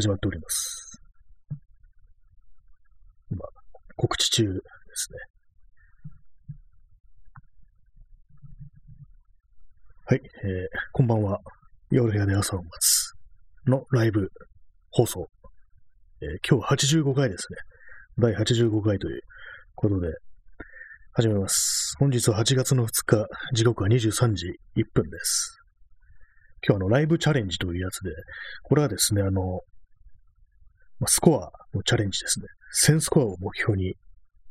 始まっております。今、告知中ですね。はい、えー、こんばんは。夜部屋で朝を待つのライブ放送。えー今日85回ですね。第85回ということで、始めます。本日は8月の2日、時刻は23時1分です。今日はあの、ライブチャレンジというやつで、これはですね、あの、まあスコアのチャレンジですね。1000スコアを目標に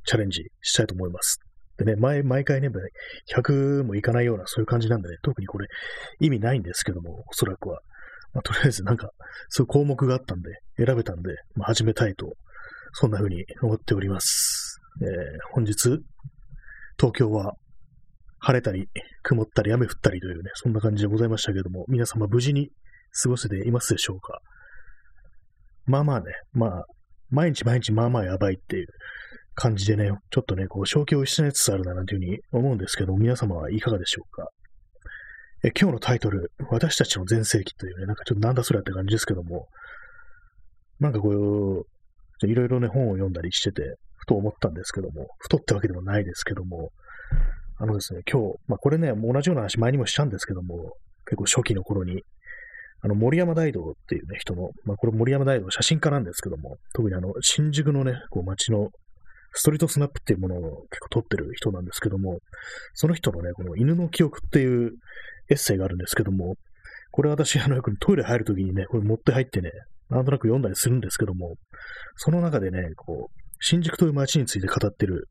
チャレンジしたいと思います。でね、前、毎回ね、100もいかないようなそういう感じなんでね、特にこれ意味ないんですけども、おそらくは。まあ、とりあえずなんか、そういう項目があったんで、選べたんで、まあ、始めたいと、そんな風に思っております。えー本日、東京は晴れたり、曇ったり、雨降ったりというね、そんな感じでございましたけども、皆様無事に過ごせていますでしょうか？まあまあね、まあ、毎日毎日まあまあやばいっていう感じでね、ちょっとね、こう、正気を失いつつあるななんていうふうに思うんですけど、皆様はいかがでしょうか？え今日のタイトル、私たちの全盛期というね、なんかちょっとなんだそれって感じですけども、なんかこう、いろいろね、本を読んだりしてて、ふと思ったんですけども、ふとってわけでもないですけども、あのですね、今日、まあこれね、同じような話前にもしたんですけども、結構初期の頃に、あの、森山大道っていうね、人の、まあこれ森山大道、写真家なんですけども、特にあの、新宿のね、こう街のストリートスナップっていうものを結構撮ってる人なんですけども、その人のね、この犬の記憶っていうエッセイがあるんですけども、これ私、あの、よくトイレ入るときにね、これ持って入ってね、なんとなく読んだりするんですけども、その中でね、こう、新宿という街について語ってる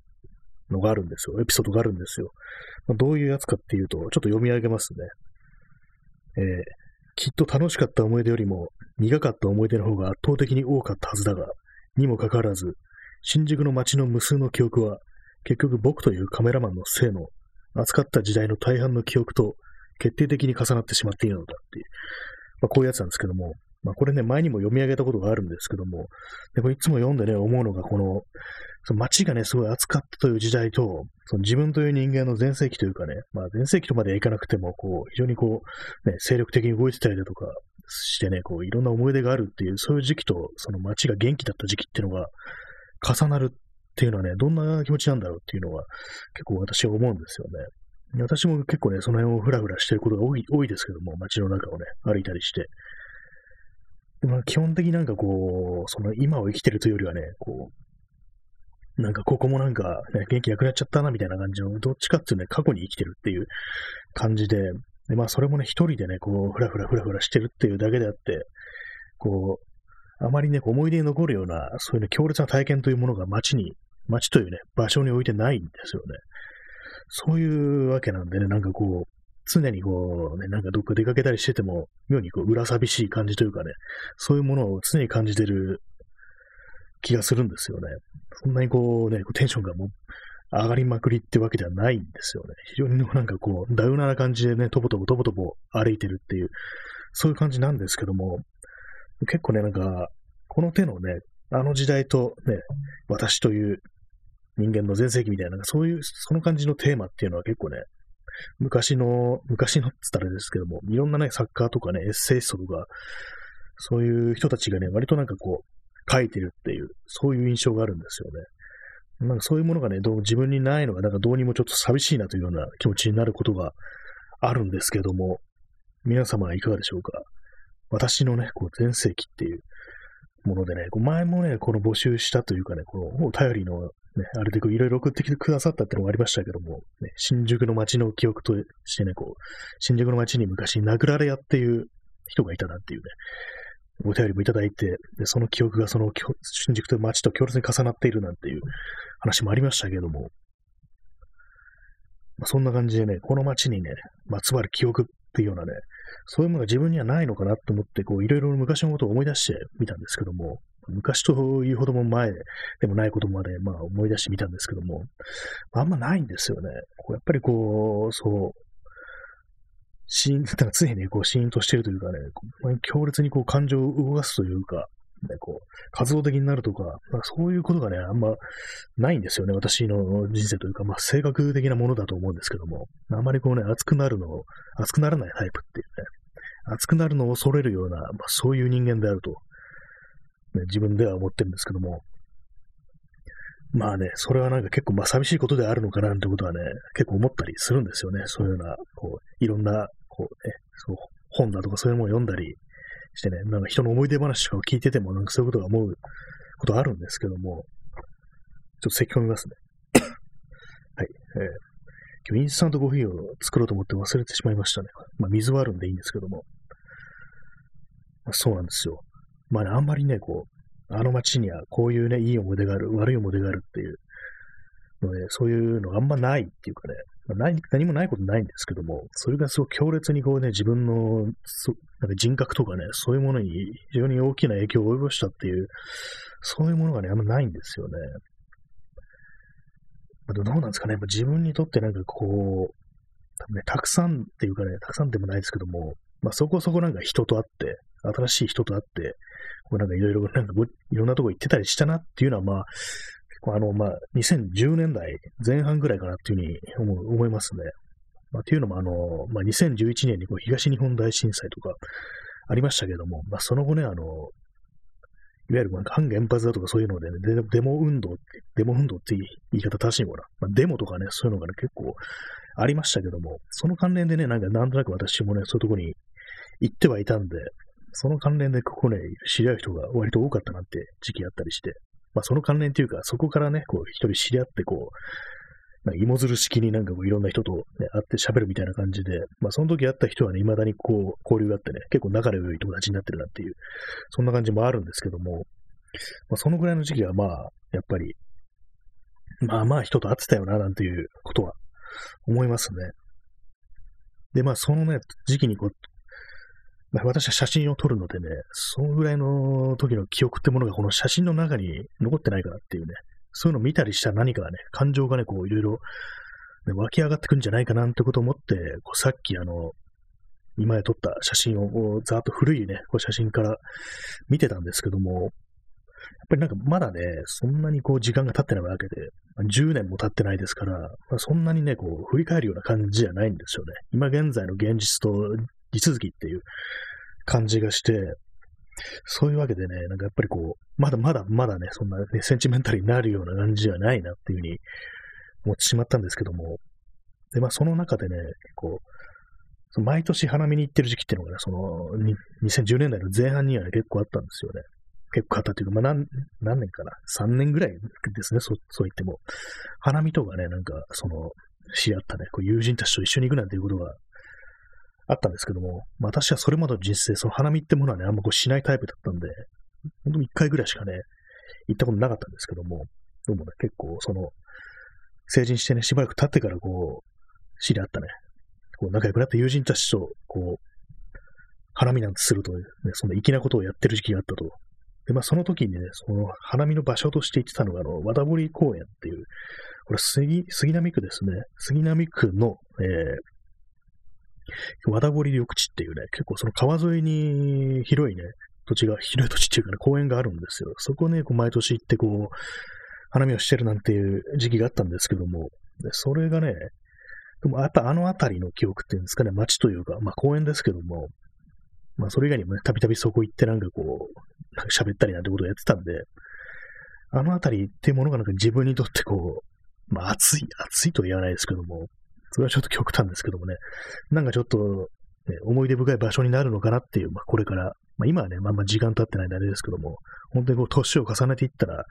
のがあるんですよ。エピソードがあるんですよ。まあどういうやつかっていうと、ちょっと読み上げますね。えーきっと楽しかった思い出よりも苦かった思い出の方が圧倒的に多かったはずだが、にもかかわらず、新宿の街の無数の記憶は、結局僕というカメラマンの性の扱った時代の大半の記憶と決定的に重なってしまっているのだっていう、まあ、こういうやつなんですけども、まあ、これね、前にも読み上げたことがあるんですけども、でこれいつも読んでね、思うのが、この、その街がね、すごい熱かったという時代と、その自分という人間の全盛期というかね、まあ全盛期とまではいかなくても、こう、非常にこう、ね、精力的に動いてたりだとかしてね、こう、いろんな思い出があるっていう、そういう時期と、その街が元気だった時期っていうのが重なるっていうのはね、どんな気持ちなんだろうっていうのは、結構私は思うんですよね。私も結構ね、その辺をふらふらしてることが多い多いですけども、街の中をね、歩いたりして。まあ、基本的になんかこう、その今を生きてるというよりはね、こう、なんかここもなんか、ね、元気なくなっちゃったなみたいな感じの、どっちかっていうとね、過去に生きてるっていう感じで、でまあそれもね、一人でね、こう、ふらふらふらふらしてるっていうだけであって、こう、あまりね、思い出に残るような、そういうね、強烈な体験というものが街に、街というね、場所に置いてないんですよね。そういうわけなんでね、なんかこう、常にこう、ね、なんかどっか出かけたりしてても、妙にこう、裏寂しい感じというかね、そういうものを常に感じてる気がするんですよね。そんなにこうね、テンションがもう上がりまくりってわけではないんですよね。非常になんかこう、ダウナーな感じでね、とぼとぼとぼとぼ歩いてるっていう、そういう感じなんですけども、結構ね、なんか、この手のね、あの時代とね、私という人間の全盛期みたいな、なんかそういう、その感じのテーマっていうのは結構ね、昔の、昔のって言ったらですけども、いろんなね、作家とかね、エッセイストとか、そういう人たちがね、割となんかこう、書いてるっていう、そういう印象があるんですよね。なんかそういうものがね、どう自分にないのが、なんかどうにもちょっと寂しいなというような気持ちになることがあるんですけども、皆様はいかがでしょうか？私のね、こう、全盛期っていうものでね、こう前もね、この募集したというかね、このお便りのね、あれでこういろいろ送ってきてくださったってのがありましたけども、ね、新宿の街の記憶としてね、こう、新宿の街に昔殴られ屋っていう人がいたなっていうね、お便りもいただいて、でその記憶がその新宿という街と強烈に重なっているなんていう話もありましたけども、まあ、そんな感じでね、この街にね、まつわる記憶っていうようなね、そういうものが自分にはないのかなと思って、こう、いろいろ昔のことを思い出してみたんですけども、昔というほども前でもないことまで、まあ思い出してみたんですけども、あんまないんですよね。こうやっぱりこう、そう、シーン、だから常にね、こう、シーンとしてるというかね、強烈にこう、感情を動かすというか、ね、こう、活動的になるとか、まあ、そういうことがね、あんまないんですよね、私の人生というか、まあ、性格的なものだと思うんですけども、あまりこうね、熱くなるのを、熱くならないタイプっていうね、熱くなるのを恐れるような、まあ、そういう人間であるとね、自分では思ってるんですけども、まあね、それはなんか結構まあ寂しいことであるのかなってことはね、結構思ったりするんですよね。そういうような、こう、いろんな、こうね、そう本だとかそういうものを読んだりしてね、なんか人の思い出話とかを聞いてても、なんかそういうことが思うことあるんですけども、ちょっと咳込みますね。はい。えー、今日インスタントコーヒーを作ろうと思って忘れてしまいましたね。まあ水はあるんでいいんですけども。まあ、そうなんですよ。まあね、あんまりね、こう、あの街にはこういうね、いい思い出がある、悪い思い出があるっていうので、そういうのがあんまないっていうかね、まあ、何何もないことないんですけども、それがすごく強烈にこうね、自分のなんか人格とかね、そういうものに非常に大きな影響を及ぼしたっていう、そういうものがね、あんまないんですよね。まあ、どうなんですかね、やっぱ自分にとってなんかこう、多分ね、たくさんっていうかね、たくさんでもないですけども、まあそこそこなんか人と会って、新しい人と会って、こうなんかいろいろ、なんかいろんなとこ行ってたりしたなっていうのは、まあ、あの、まあ、2010年代前半ぐらいかなっていうふうに思思いますね。まあ、っていうのも、あの、まあ、2011年にこう東日本大震災とかありましたけども、まあ、その後ね、あの、いわゆる反原発だとかそういうのでね、デモ運動って、デモ運動って言い方正しいのかな。まあ、デモとかね、そういうのがね、結構ありましたけども、その関連でね、なんかなんとなく私もね、そういうとこに行ってはいたんで、その関連でここね、知り合う人が割と多かったなって時期あったりして、まあその関連っていうか、そこからね、こう一人知り合ってこう、なんか芋づる式になんかこういろんな人と、ね、会って喋るみたいな感じで、まあその時会った人はね、未だにこう交流があってね、結構仲の良い友達になってるなっていう、そんな感じもあるんですけども、まあそのぐらいの時期はまあ、やっぱり、まあまあ人と会ってたよな、なんていうことは思いますね。で、まあそのね、時期にこう、私は写真を撮るのでね、そのぐらいの時の記憶ってものがこの写真の中に残ってないからっていうね、そういうのを見たりしたら何かね、感情がね、こういろいろ、湧き上がってくるんじゃないかなってことを思って、こうさっきあの、今へ撮った写真を、ざーっと古いね、こう写真から見てたんですけども、やっぱりなんかまだね、そんなにこう時間が経ってないわけで、10年も経ってないですから、まあ、そんなにね、こう振り返るような感じじゃないんですよね。今現在の現実と地続きっていう感じがして、そういうわけでね、なんかやっぱりこう、まだまだまだね、そんなね、センチメンタルになるような感じじゃないなっていうふうに思ってしまったんですけども、で、まあその中でね、こう、毎年花見に行ってる時期っていうのがね、その、2010年代の前半にはね、結構あったんですよね。結構あったっていうか、まあ何、何年かな ?3 年ぐらいですね、そそう言っても。花見とかね、なんか、その、知り合ったね、こう友人たちと一緒に行くなんていうことがあったんですけども、まあ、私はそれまでの人生、その花見ってものはね、あんまこうしないタイプだったんで、本当に一回ぐらいしかね、行ったことなかったんですけども、でもね、結構その、成人してね、しばらく経ってからこう、知り合ったね、こう仲良くなった友人たちと、こう、花見なんてするとね、そんな粋なことをやってる時期があったと。で、まあその時にね、その花見の場所として言ってたのが、あの、和田堀公園っていう、これ杉、杉並区ですね。杉並区の、えー、和田堀緑地っていうね、結構その川沿いに広いね、土地が、広い土地っていうかね、公園があるんですよ。そこね、こう毎年行ってこう、花見をしてるなんていう時期があったんですけども、でそれがね、でもやっぱあの辺りの記憶っていうんですかね、街というか、まあ公園ですけども、まあそれ以外にもね、たびたびそこ行ってなんかこう、喋ったりなんてことをやってたんで、あの辺りっていうものがなんか自分にとってこう、まあ暑い、暑いとは言わないですけども、それはちょっと極端ですけどもね、なんかちょっと、ね、思い出深い場所になるのかなっていう、まあ、これから、まあ、今はね、まあまあ時間経ってないんであれですけども、本当にこう、年を重ねていったら、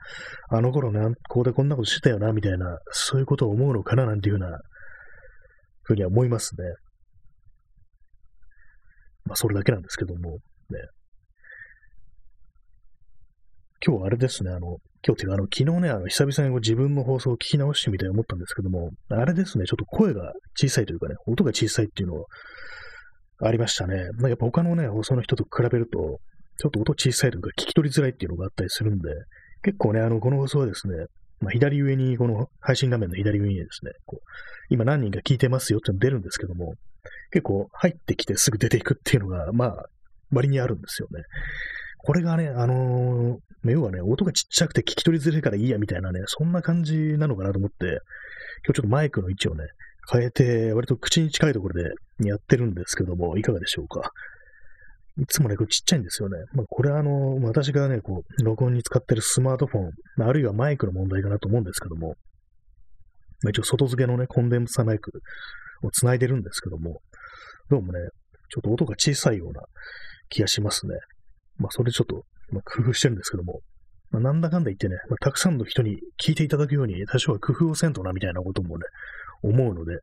あの頃ね、ここでこんなことしてたよな、みたいな、そういうことを思うのかな、なんていうふうな、ふうには思いますね。まあ、それだけなんですけども、ね。今日あれですね、あの、今日っていうか、あの、昨日ね、あの、久々に自分の放送を聞き直してみて思ったんですけども、あれですね、ちょっと声が小さいというかね、音が小さいっていうのありましたね。まあ、やっぱ他のね、放送の人と比べると、ちょっと音小さいというか、聞き取りづらいっていうのがあったりするんで、結構ね、あの、この放送はですね、まあ、左上に、この配信画面の左上にですね、こう今何人か聞いてますよって出るんですけども、結構入ってきてすぐ出ていくっていうのが、まあ、割にあるんですよね。これがね、あのー、要はね、音がちっちゃくて聞き取りづらいからいいやみたいなね、そんな感じなのかなと思って、今日ちょっとマイクの位置をね、変えて、割と口に近いところでやってるんですけども、いかがでしょうか。いつもね、こうちっちゃいんですよね。まあ、これはあの、私がね、こう、録音に使ってるスマートフォン、あるいはマイクの問題かなと思うんですけども、まあ、一応外付けのね、コンデンサーマイクを繋いでるんですけども、どうもね、ちょっと音が小さいような気がしますね。まあ、それちょっと、まあ、工夫してるんですけども、まあ、なんだかんだ言ってね、まあ、たくさんの人に聞いていただくように、多少は工夫をせんとな、みたいなこともね、思うので、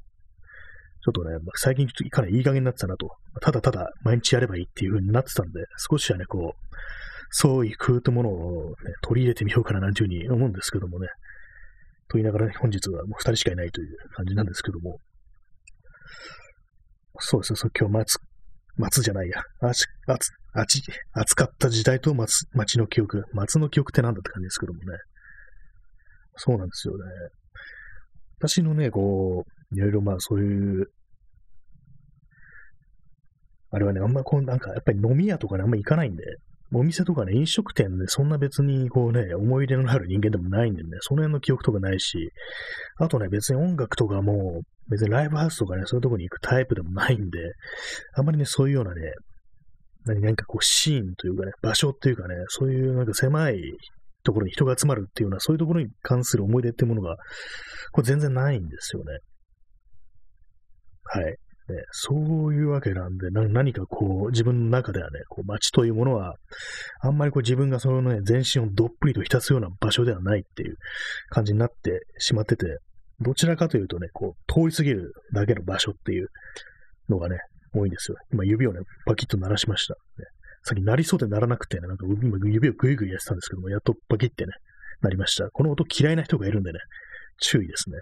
ちょっとね、まあ、最近かなりいい加減になってたなと、ただただ毎日やればいいっていう風になってたんで、少しはね、こう、そういう工夫というものを、ね、取り入れてみようかななんていう風に思うんですけどもね。と言いながらね、本日はもう二人しかいないという感じなんですけども。そうですね、そう今日松、松じゃないや。あち、あつ、あち、暑かった時代と松、町の記憶。松の記憶ってなんだって感じですけどもね。そうなんですよね。私のね、こう、いろいろまあそういう、あれはね、あんまこうなんか、やっぱり飲み屋とかね、あんま行かないんで、お店とかね、飲食店で、そんな別にこうね、思い入れのある人間でもないんでね、その辺の記憶とかないし、あとね、別に音楽とかも、別にライブハウスとかね、そういうとこに行くタイプでもないんで、あんまりね、そういうようなね、なんかこう、シーンというかね、場所っていうかね、そういうなんか狭いところに人が集まるっていうような、そういうところに関する思い出っていうものが、これ全然ないんですよね。はい。ね、そういうわけなんで、何かこう、自分の中ではね、こう街というものは、あんまりこう自分がそのね、全身をどっぷりと浸すような場所ではないっていう感じになってしまってて、どちらかというとね、こう、通り過ぎるだけの場所っていうのがね、多いんですよ。今指をね、パキッと鳴らしました。ね、さっき鳴りそうで鳴らなくてね、なんか指をグイグイやってたんですけども、やっとパキってね、なりました。この音嫌いな人がいるんでね、注意ですね。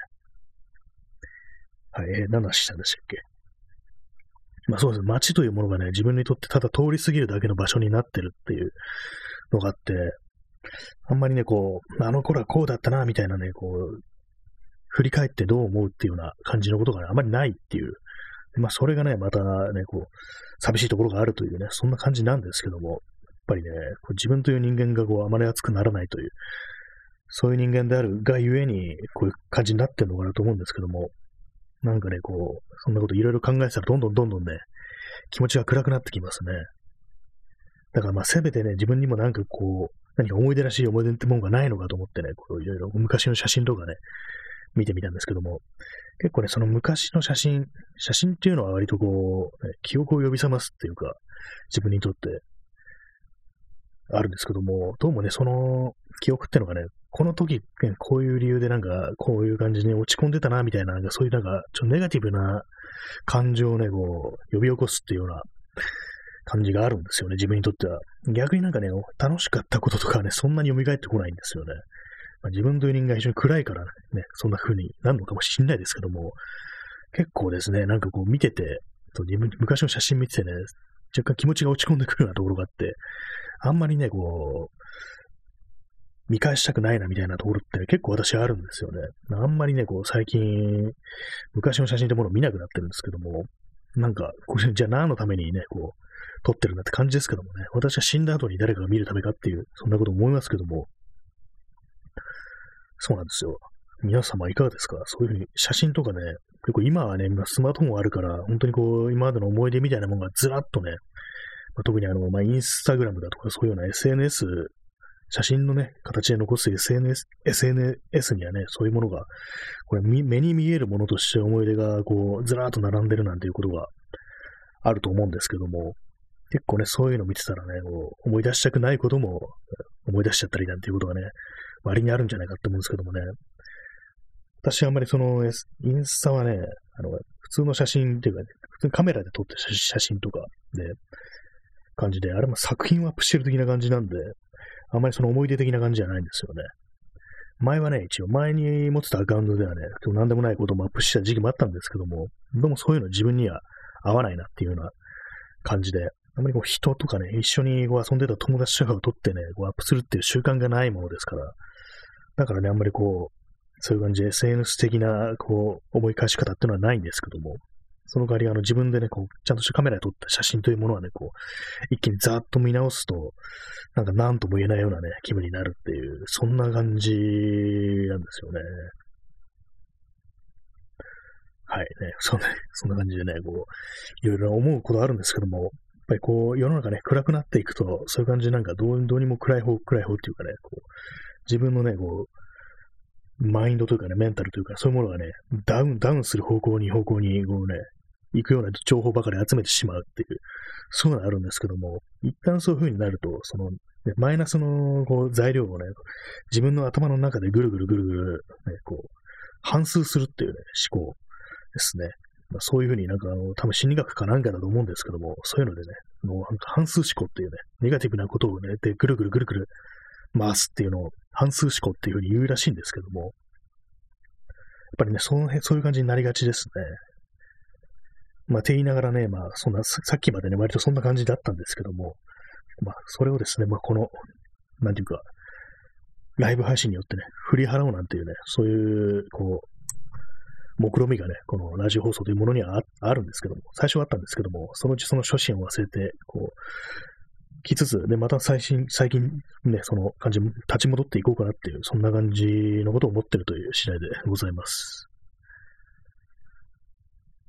はい、えー、何の話したんでしたっけ？まあそうです。街というものがね、自分にとってただ通り過ぎるだけの場所になってるっていうのがあって、あんまりね、こう、あの頃はこうだったな、みたいなね、こう、振り返ってどう思うっていうような感じのことがね、あまりないっていう。まあそれがね、またね、こう、寂しいところがあるというね、そんな感じなんですけども、やっぱりね、こう自分という人間がこう、あまり熱くならないという、そういう人間であるがゆえに、こういう感じになってるのかなと思うんですけども、なんかね、こう、そんなこといろいろ考えてたら、どんどんどんどんね、気持ちが暗くなってきますね。だからまあ、せめてね、自分にもなんかこう、何か思い出らしい思い出ってもんがないのかと思ってね、こういろいろ昔の写真とかね、見てみたんですけども、結構ね、その昔の写真、写真っていうのは割とこう、ね、記憶を呼び覚ますっていうか、自分にとってあるんですけども、どうもね、その記憶っていうのがね、この時、こういう理由でなんか、こういう感じに落ち込んでたな、みたいな、なんかそういうなんか、ちょっとネガティブな感情をね、こう、呼び起こすっていうような感じがあるんですよね、自分にとっては。逆になんかね、楽しかったこととかね、そんなに蘇ってこないんですよね。まあ、自分という人間が非常に暗いからね、そんな風になるのかもしれないですけども、結構ですね、なんかこう見てて、自分昔の写真見ててね、若干気持ちが落ち込んでくるようなところがあって、あんまりね、こう、見返したくないなみたいなところって、結構私あるんですよね。あんまりね、こう最近、昔の写真ってものを見なくなってるんですけども、なんか、これじゃあ何のためにね、こう、撮ってるんだって感じですけどもね、私は死んだ後に誰かが見るためかっていう、そんなこと思いますけども、そうなんですよ。皆様いかがですか？そういうふうに写真とかね、結構今はね、スマートフォンあるから、本当にこう、今までの思い出みたいなものがずらっとね、まあ、特にあの、まあ、インスタグラムだとかそういうような SNS 写真のね、形で残す SNS、SNS にはね、そういうものが、これ目に見えるものとして思い出が、こう、ずらーっと並んでるなんていうことがあると思うんですけども、結構ね、そういうの見てたらね、こう思い出したくないことも思い出しちゃったりなんていうことがね、割にあるんじゃないかって思うんですけどもね、私あんまりその、インスタはね、あの、普通の写真っていうかね、普通にカメラで撮った写真とかで、感じで、あれも作品をアップしてる的な感じなんで、あんまりその思い出的な感じじゃないんですよね。前はね、一応前に持ってたアカウントではね、今日何でもないこともアップした時期もあったんですけども、どうもそういうの自分には合わないなっていうような感じで、あんまりこう人とかね、一緒にこう遊んでた友達とかを撮ってね、こうアップするっていう習慣がないものですから、だからね、あんまりこう、そういう感じで SNS 的なこう思い返し方っていうのはないんですけども、その代わり、あの、自分でね、こう、ちゃんとしたカメラで撮った写真というものはね、こう、一気にざーっと見直すと、なんか何とも言えないようなね、気分になるっていう、そんな感じなんですよね。はいね、そんな、そんな感じでね、こう、いろいろ思うことあるんですけども、やっぱりこう、世の中ね、暗くなっていくと、そういう感じでなんかどうどうにも暗い方、暗い方っていうかね、こう、自分のね、こう、マインドというかね、メンタルというか、そういうものがね、ダウン、ダウンする方向に、方向に、こうね、行くような情報ばかり集めてしまうっていう、そういうのがあるんですけども、一旦そういう風になると、その、ね、マイナスのこう材料をね、自分の頭の中でぐるぐるぐるぐる、ね、こう、反数するっていうね、思考ですね。まあ、そういうふうになんかあの、多分心理学かなんかだと思うんですけども、そういうのでね、もう反数思考っていうね、ネガティブなことをね、で、ぐるぐるぐるぐる回すっていうのを反数思考っていうふうに言うらしいんですけども、やっぱりね、その辺、そういう感じになりがちですね。まあ、て言いながらね、まあ、そんな、さっきまでね、割とそんな感じだったんですけども、まあ、それをですね、まあ、この、なんていうか、ライブ配信によってね、振り払おうなんていうね、そういう、こう、目論みがね、このラジオ放送というものにはあるんですけども、最初はあったんですけども、そのうちその初心を忘れて、こう、来つつ、で、また最新、最近ね、その感じ、立ち戻っていこうかなっていう、そんな感じのことを思ってるという次第でございます。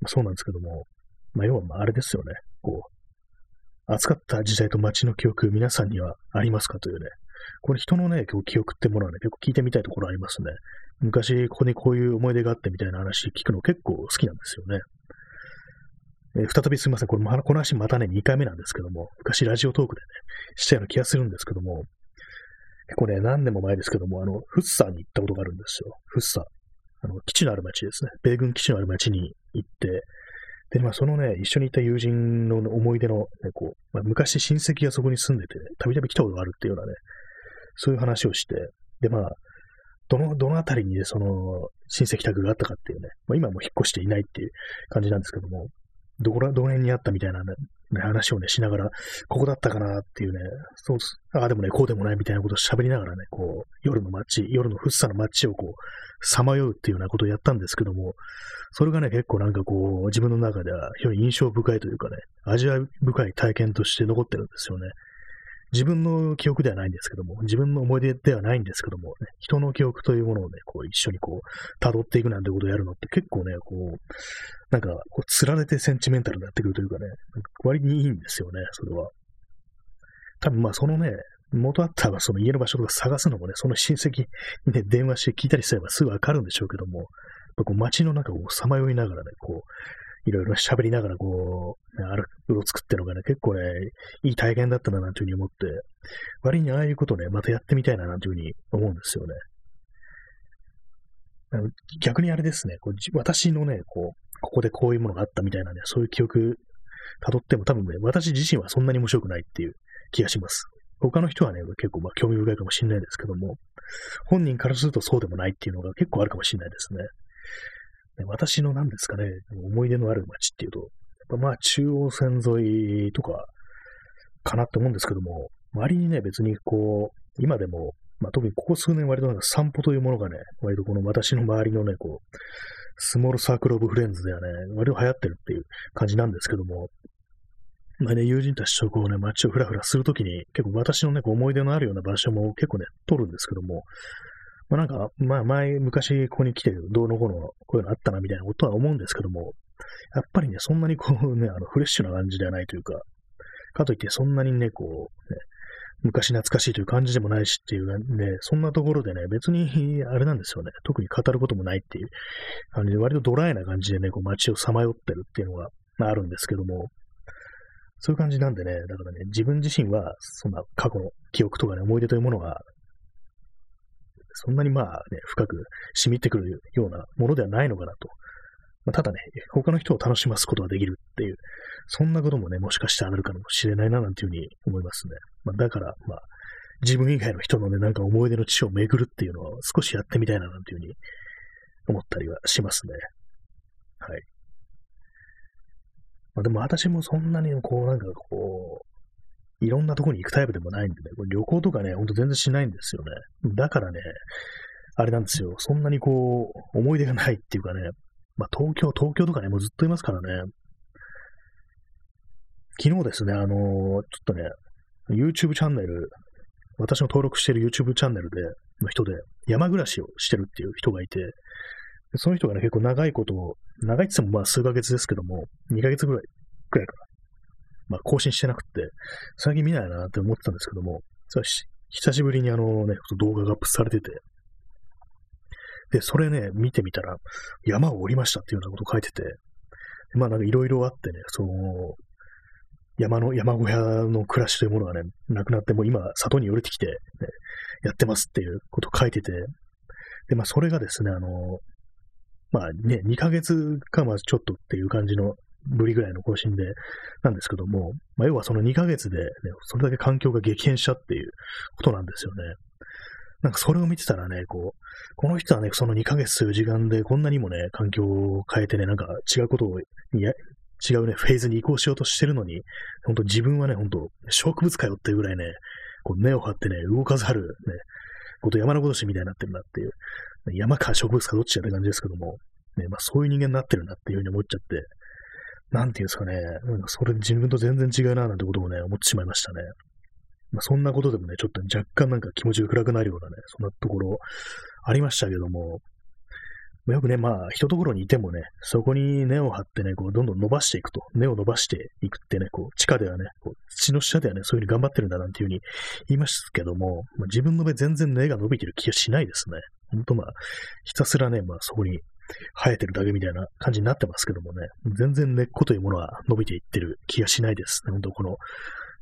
そうなんですけども、まあ、要はまああれですよね、こう、暑かった時代と街の記憶、皆さんにはありますかというね、これ人のね、記憶ってものはね、結構聞いてみたいところありますね。昔ここにこういう思い出があってみたいな話聞くの結構好きなんですよね。え、再びすみません。これ、この話またね、2回目なんですけども、昔ラジオトークでね、したような気がするんですけども、結構ね、何年も前ですけども、あの、フッサーに行ったことがあるんですよ。フッサー。あの、基地のある町ですね。米軍基地のある町に行って、で、まあ、そのね、一緒にいた友人の思い出の、ね、こう、まあ、昔親戚がそこに住んでて、たびたび来たことがあるっていうようなね、そういう話をして、で、まあ、どの、どのあたりにね、その、親戚宅があったかっていうね、まあ、今も引っ越していないっていう感じなんですけども、どこら、どの辺にあったみたいな、ね、話をね、しながら、ここだったかなっていうね、そうす。ああでもね、こうでもないみたいなことを喋りながらね、こう、夜の街、夜のふっさの街をこう、さまようっていうようなことをやったんですけども、それがね、結構なんかこう、自分の中では非常に印象深いというかね、味わい深い体験として残ってるんですよね。自分の記憶ではないんですけども、自分の思い出ではないんですけども、ね、人の記憶というものをね、こう一緒にこう、辿っていくなんてことをやるのって結構ね、こう、なんか、こう、釣られてセンチメンタルになってくるというかね、割にいいんですよね、それは。多分まあそのね、元あったその家の場所とか探すのもね、その親戚にね、電話して聞いたりすればすぐわかるんでしょうけども、やっぱこう街の中をさまよいながらね、こう、いろいろ喋りながらこう、ある、うろつくってのがね、結構ね、いい体験だったななんていうふうに思って、割にああいうことね、またやってみたいななんていうふうに思うんですよね。逆にあれですね、こう私のね、こう、ここでこういうものがあったみたいなね、そういう記憶辿っても多分ね、私自身はそんなに面白くないっていう気がします。他の人はね、結構まあ興味深いかもしれないですけども、本人からするとそうでもないっていうのが結構あるかもしれないですね。私の何ですかね、思い出のある街っていうと、やっぱまあ中央線沿いとかかなって思うんですけども、割にね、別にこう、今でも、まあ特にここ数年割となんか散歩というものがね、割とこの私の周りのね、こう、 small circle of friends ではね、割と流行ってるっていう感じなんですけども、まあね、友人たちとこうね、街をふらふらするときに、結構私のね、思い出のあるような場所も結構ね、撮るんですけども、まあなんか、まあ前、昔ここに来てどうのこの、こういうのあったなみたいなことは思うんですけども、やっぱりね、そんなにこうね、あの、フレッシュな感じではないというか、かといってそんなにね、こう、ね、昔懐かしいという感じでもないしっていうね、そんなところでね、別に、あれなんですよね、特に語ることもないっていう感じで、割とドライな感じでね、こう街をさまよってるっていうのが、まあ、あるんですけども、そういう感じなんでね、だからね、自分自身は、そんな過去の記憶とかね、思い出というものがそんなにまあね、深く染みてくるようなものではないのかなと。まあ、ただね、他の人を楽しますことができるっていう、そんなこともね、もしかしてあるかもしれないな、なんていうふうに思いますね。まあ、だから、まあ、自分以外の人のね、なんか思い出の地を巡るっていうのは少しやってみたいな、なんていうふうに思ったりはしますね。はい。まあ、でも私もそんなにこう、なんかこう、いろんなとこに行くタイプでもないんでね、これ旅行とかね、ほんと全然しないんですよね。だからね、あれなんですよ。そんなにこう、思い出がないっていうかね、まあ東京、東京とかね、もうずっといますからね。昨日ですね、あのー、ちょっとね、YouTube チャンネル、私の登録している YouTube チャンネルで、の人で、山暮らしをしてるっていう人がいて、その人がね、結構長いことを、長いって言ってもまあ数ヶ月ですけども、2ヶ月ぐらい、くらいかな。まあ、更新してなくて、最近見ないなって思ってたんですけども、久しぶりにあのね、動画がアップされてて、で、それね、見てみたら、山を降りましたっていうようなこと書いてて、まあなんかいろいろあってね、その、山の、山小屋の暮らしというものがね、なくなってもう今、里に降りてきて、ね、やってますっていうことを書いてて、で、まあそれがですね、あの、まあね、2ヶ月かまあちょっとっていう感じのぶりぐらいの更新で、なんですけども、まあ、要はその2ヶ月で、ね、それだけ環境が激変したっていうことなんですよね。なんかそれを見てたらね、こう、この人はね、その2ヶ月という時間でこんなにもね、環境を変えてね、なんか違うことをや、違うね、フェーズに移行しようとしてるのに、本当自分はね、本当植物かよっていうぐらいね、こう根を張ってね、動かざる、ね、こと山のことしみたいになってるなっていう、山か植物かどっちやって感じですけども、ね、まあそういう人間になってるなっていうふうに思っちゃって、なんていうんですかね、なんそれ自分と全然違うななんてことをね、思ってしまいましたね。まあ、そんなことでもね、ちょっと若干なんか気持ちが暗くなるようなね、そんなところありましたけども、よくね、まあ、一ところにいてもね、そこに根を張ってね、こう、どんどん伸ばしていくと、根を伸ばしていくってね、こう、地下ではね、こう土の下ではね、そういうふうに頑張ってるんだなんていうふうに言いますけども、まあ、自分の目全然根が伸びてる気がしないですね。ほんとまあ、ひたすらね、まあ、そこに生えてるだけみたいな感じになってますけどもね、全然根っこというものは伸びていってる気がしないです。本当この、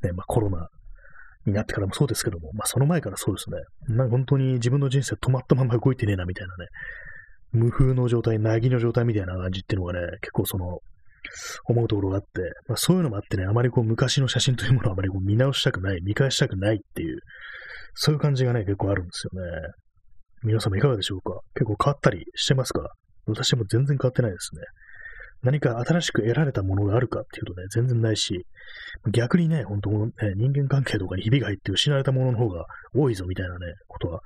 ね、まあ、コロナになってからもそうですけども、まあその前からそうですね。なんか本当に自分の人生止まったまま動いてねえなみたいなね、無風の状態、なぎの状態みたいな感じっていうのがね、結構その、思うところがあって、まあ、そういうのもあってね、あまりこう昔の写真というものをあまりこう見直したくない、見返したくないっていう、そういう感じがね、結構あるんですよね。皆様いかがでしょうか？結構変わったりしてますか？私も全然変わってないですね。何か新しく得られたものがあるかっていうとね、全然ないし、逆にね、本当ね、人間関係とかにひびが入って失われたものの方が多いぞみたいなね、ことは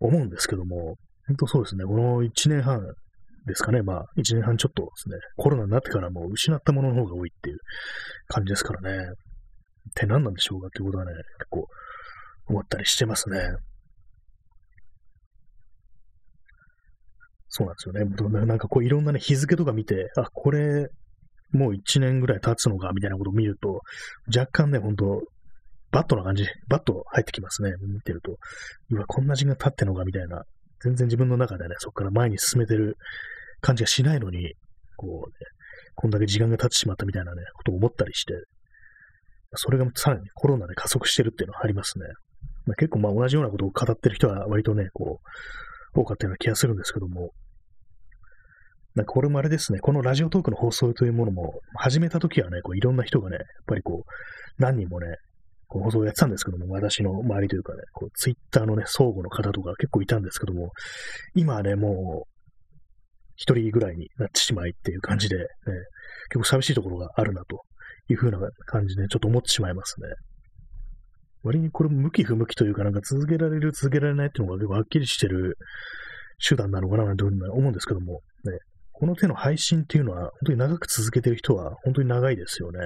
思うんですけども、本当そうですね、この1年半ですかね、まあ、1年半ちょっとですね、コロナになってからもう失ったものの方が多いっていう感じですからね、って何なんでしょうかっていうことはね、結構思ったりしてますね。そうなんですよね。なんかこういろんなね、日付とか見て、あ、これ、もう1年ぐらい経つのか、みたいなことを見ると、若干ね、ほんと、バットな感じ、バット入ってきますね。見てると。うわ、こんな時間経ってんのか、みたいな。全然自分の中でね、そこから前に進めてる感じがしないのに、こうね、こんだけ時間が経ってしまったみたいなね、ことを思ったりして、それがさらにコロナで加速してるっていうのはありますね。まあ、結構まあ同じようなことを語ってる人は割とね、こう、多かったような気がするんですけども、なんかこれもあれですね、このラジオトークの放送というものも、始めた時はね、こういろんな人がね、やっぱりこう、何人もね、こう放送をやってたんですけども、私の周りというかね、こうツイッターのね、相互の方とか結構いたんですけども、今はね、もう、一人ぐらいになってしまいっていう感じで、ね、結構寂しいところがあるなというふうな感じで、ちょっと思ってしまいますね。割にこれ向き不向きというか、なんか続けられる、続けられないっていうのが結構はっきりしてる手段なのかななんて思うんですけども、ね、この手の配信っていうのは、本当に長く続けてる人は本当に長いですよね。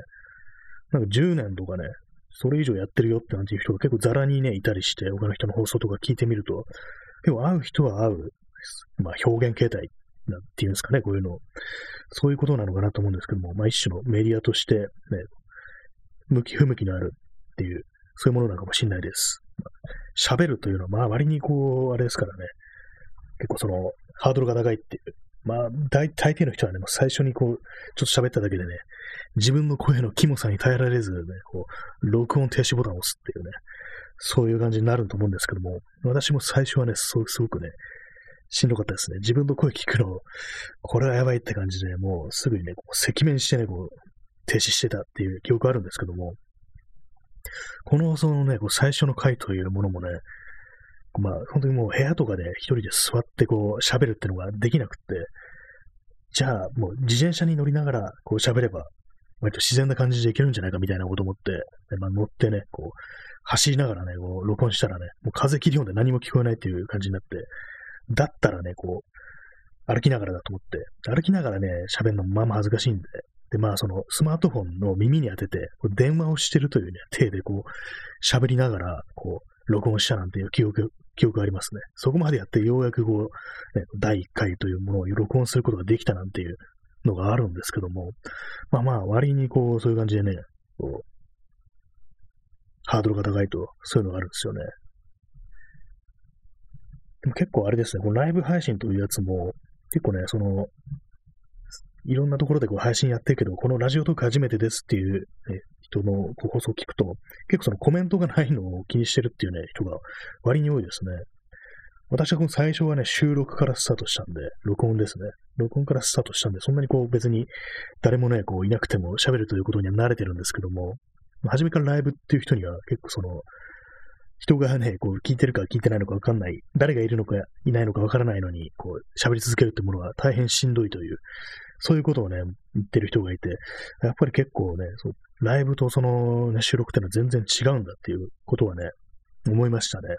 なんか10年とかね、それ以上やってるよってなんていう人が結構ザラにね、いたりして、他の人の放送とか聞いてみると、結構会う人は会う、まあ表現形態なんていうんですかね、こういうの。そういうことなのかなと思うんですけども、まあ一種のメディアとしてね、向き不向きのあるっていう、そういうものなのかもしれないです。喋、まあ、るというのは、まあ割にこう、あれですからね、結構その、ハードルが長いっていうまあ、大大抵の人はね、もう最初にこう、ちょっと喋っただけでね、自分の声のキモさに耐えられずね、こう、録音停止ボタンを押すっていうね、そういう感じになると思うんですけども、私も最初はね、すごくね、しんどかったですね。自分の声聞くの、これはやばいって感じで、もうすぐにね、こう赤面してね、こう、停止してたっていう記憶あるんですけども、このそのね、こう最初の回というものもね、まあ、本当にもう部屋とかで一人で座ってこう喋るってのができなくって、じゃあもう自転車に乗りながらこう喋れば、割と自然な感じでいけるんじゃないかみたいなこと思って、でまあ、乗ってね、こう、走りながらね、こう、録音したらね、もう風切り音で何も聞こえないっていう感じになって、だったらね、こう、歩きながらだと思って、歩きながらね、喋るのもまあまあ恥ずかしいんで、で、まあ、その、スマートフォンの耳に当てて、電話をしてるというね、手でこう、喋りながら、こう、録音したなんていう記憶記憶がありますね。そこまでやってようやくこう、ね、第1回というものを録音することができたなんていうのがあるんですけども、まあまあ割にこう、そういう感じでね、こう、ハードルが高いと、そういうのがあるんですよね。でも結構あれですね、このライブ配信というやつも、結構ね、その、いろんなところでこう配信やってるけど、このラジオトーク初めてですっていう、ね、人の放送を聞くと、結構そのコメントがないのを気にしてるっていうね、人が割に多いですね。私はこの最初はね、収録からスタートしたんで、録音ですね。録音からスタートしたんで、そんなにこう別に誰もね、こういなくても喋るということには慣れてるんですけども、初めからライブっていう人には結構その、人がね、こう聞いてるか聞いてないのかわかんない、誰がいるのかいないのかわからないのに、こう喋り続けるってものは大変しんどいという、そういうことをね、言ってる人がいて、やっぱり結構ね、そうライブとその、ね、収録ってのは全然違うんだっていうことはね、思いましたね。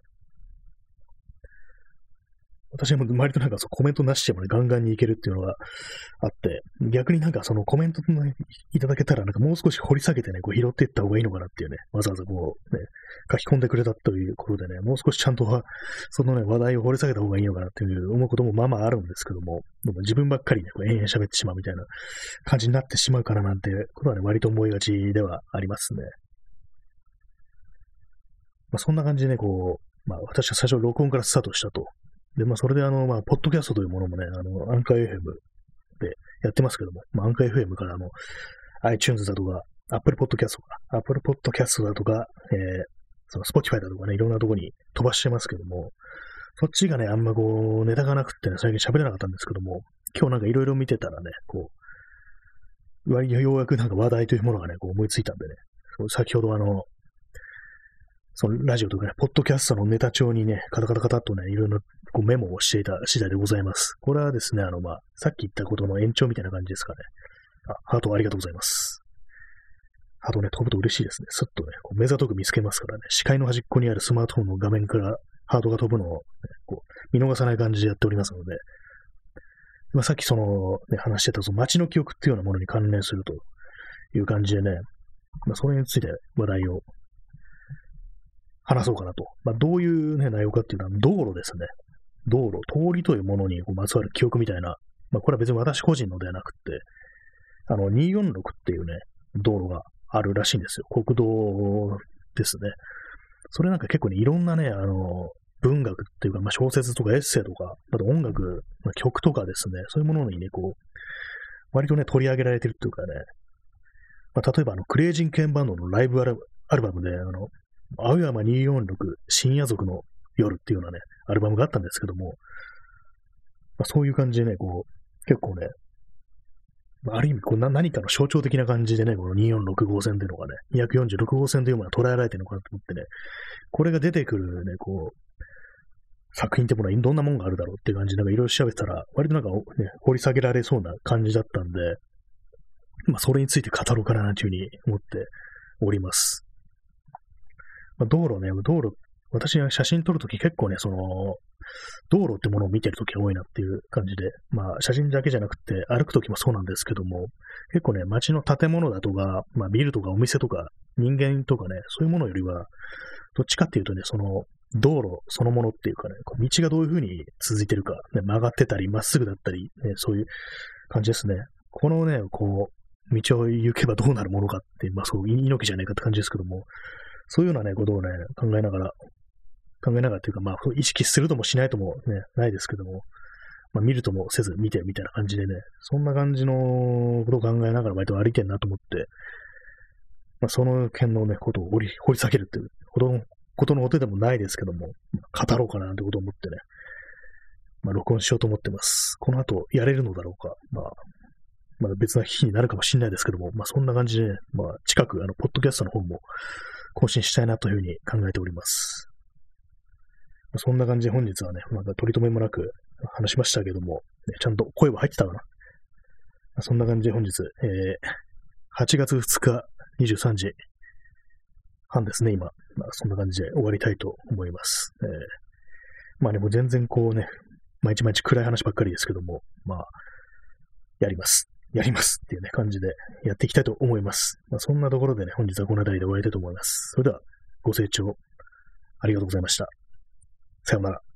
私は割となんかそうコメントなしでもね、ガンガンにいけるっていうのがあって、逆になんかそのコメント、ね、いただけたら、なんかもう少し掘り下げてね、こう拾っていった方がいいのかなっていうね、わざわざこう、ね、書き込んでくれたということでね、もう少しちゃんとは、そのね、話題を掘り下げた方がいいのかなっていう思うこともまあまああるんですけども、でも自分ばっかりね、こう延々喋ってしまうみたいな感じになってしまうからなんてことはね、割と思いがちではありますね。まあそんな感じでね、こう、まあ私は最初録音からスタートしたとで、まあ、それであの、まあ、ポッドキャストというものもね、あの、アンカー FM でやってますけども、まあ、アンカー FM からあの、iTunes だとか、Apple Podcast とか、Apple Podcast だとか、えー、その Spotify だとかね、いろんなとこに飛ばしてますけども、そっちがね、あんまこう、ネタがなくってね、最近喋れなかったんですけども、今日なんかいろいろ見てたらね、こう、ようやくなんか話題というものがね、こう思いついたんでね、先ほどあの、そのラジオとかね、ポッドキャストのネタ帳にね、カタカタカタっとね、いろいろこうメモをしていた次第でございます。これはですね、あの、まあ、さっき言ったことの延長みたいな感じですかね。あ、ハートありがとうございます。ハートね、飛ぶと嬉しいですね。スッとね、こう目ざとく見つけますからね、視界の端っこにあるスマートフォンの画面からハートが飛ぶのを、ね、こう見逃さない感じでやっておりますので、まあ、さっきその、ね、話してたその街の記憶っていうようなものに関連するという感じでね、まあ、それについて話題を話そうかなと。まあ、どういう、ね、内容かっていうのは、道路ですね。道路、通りというものにこうまつわる記憶みたいな、まあ、これは別に私個人のではなくて、あの、246っていうね、道路があるらしいんですよ。国道ですね。それなんか結構ね、いろんなね、あの、文学っていうか、まあ、小説とかエッセイとか、あと音楽、まあ、曲とかですね、そういうものにね、こう、割とね、取り上げられてるっていうかね、まあ、例えばあの、クレイジンケンバンドのライブアルバムで、あの、青山246深夜族の夜っていうようなね、アルバムがあったんですけども、まあ、そういう感じでね、こう、結構ね、ある意味こうな何かの象徴的な感じでね、この246号線っていうのがね、246号線というものが捉えられてるのかなと思ってね、これが出てくるね、こう、作品ってものはどんなもんがあるだろうっていう感じで、なんかいろいろ調べてたら、割となんか、ね、掘り下げられそうな感じだったんで、まあ、それについて語ろうかなというふうに思っております。まあ、道路ね、道路、私が写真撮るとき結構ね、その、道路ってものを見てるときが多いなっていう感じで、まあ、写真だけじゃなくて、歩くときもそうなんですけども、結構ね、街の建物だとか、まあ、ビルとかお店とか、人間とかね、そういうものよりは、どっちかっていうとね、その、道路そのものっていうかね、こう道がどういう風に続いてるか、ね、曲がってたり、まっすぐだったり、ね、そういう感じですね。このね、こう、道を行けばどうなるものかって、まあそう、猪木じゃないかって感じですけども、そういうようなね、ことをね、考えながら、考えながらというか、まあ、意識するともしないともね、ないですけども、まあ、見るともせず見てみたいな感じでね、そんな感じのことを考えながら割と歩いてんなと思って、まあ、その件のね、ことを掘り掘り下げるっていうことの、ことのことでもないですけども、語ろうかなってことを思ってね、まあ、録音しようと思ってます。この後やれるのだろうか。まあ、まあ、別な日になるかもしれないですけども、まあ、そんな感じで、ね、まあ、近く、あの、ポッドキャストの方も更新したいなというふうに考えております。そんな感じで本日はね、なんか取り留めもなく話しましたけども、ね、ちゃんと声は入ってたかな。そんな感じで本日、えー、8月2日23時半ですね、今。まあ、そんな感じで終わりたいと思います。えー、まあでもう全然こうね、毎日毎日暗い話ばっかりですけども、まあ、やります。やりますっていうね、感じでやっていきたいと思います。まあ、そんなところでね、本日はこの辺りで終わりたいと思います。それでは、ご清聴ありがとうございました。さようなら。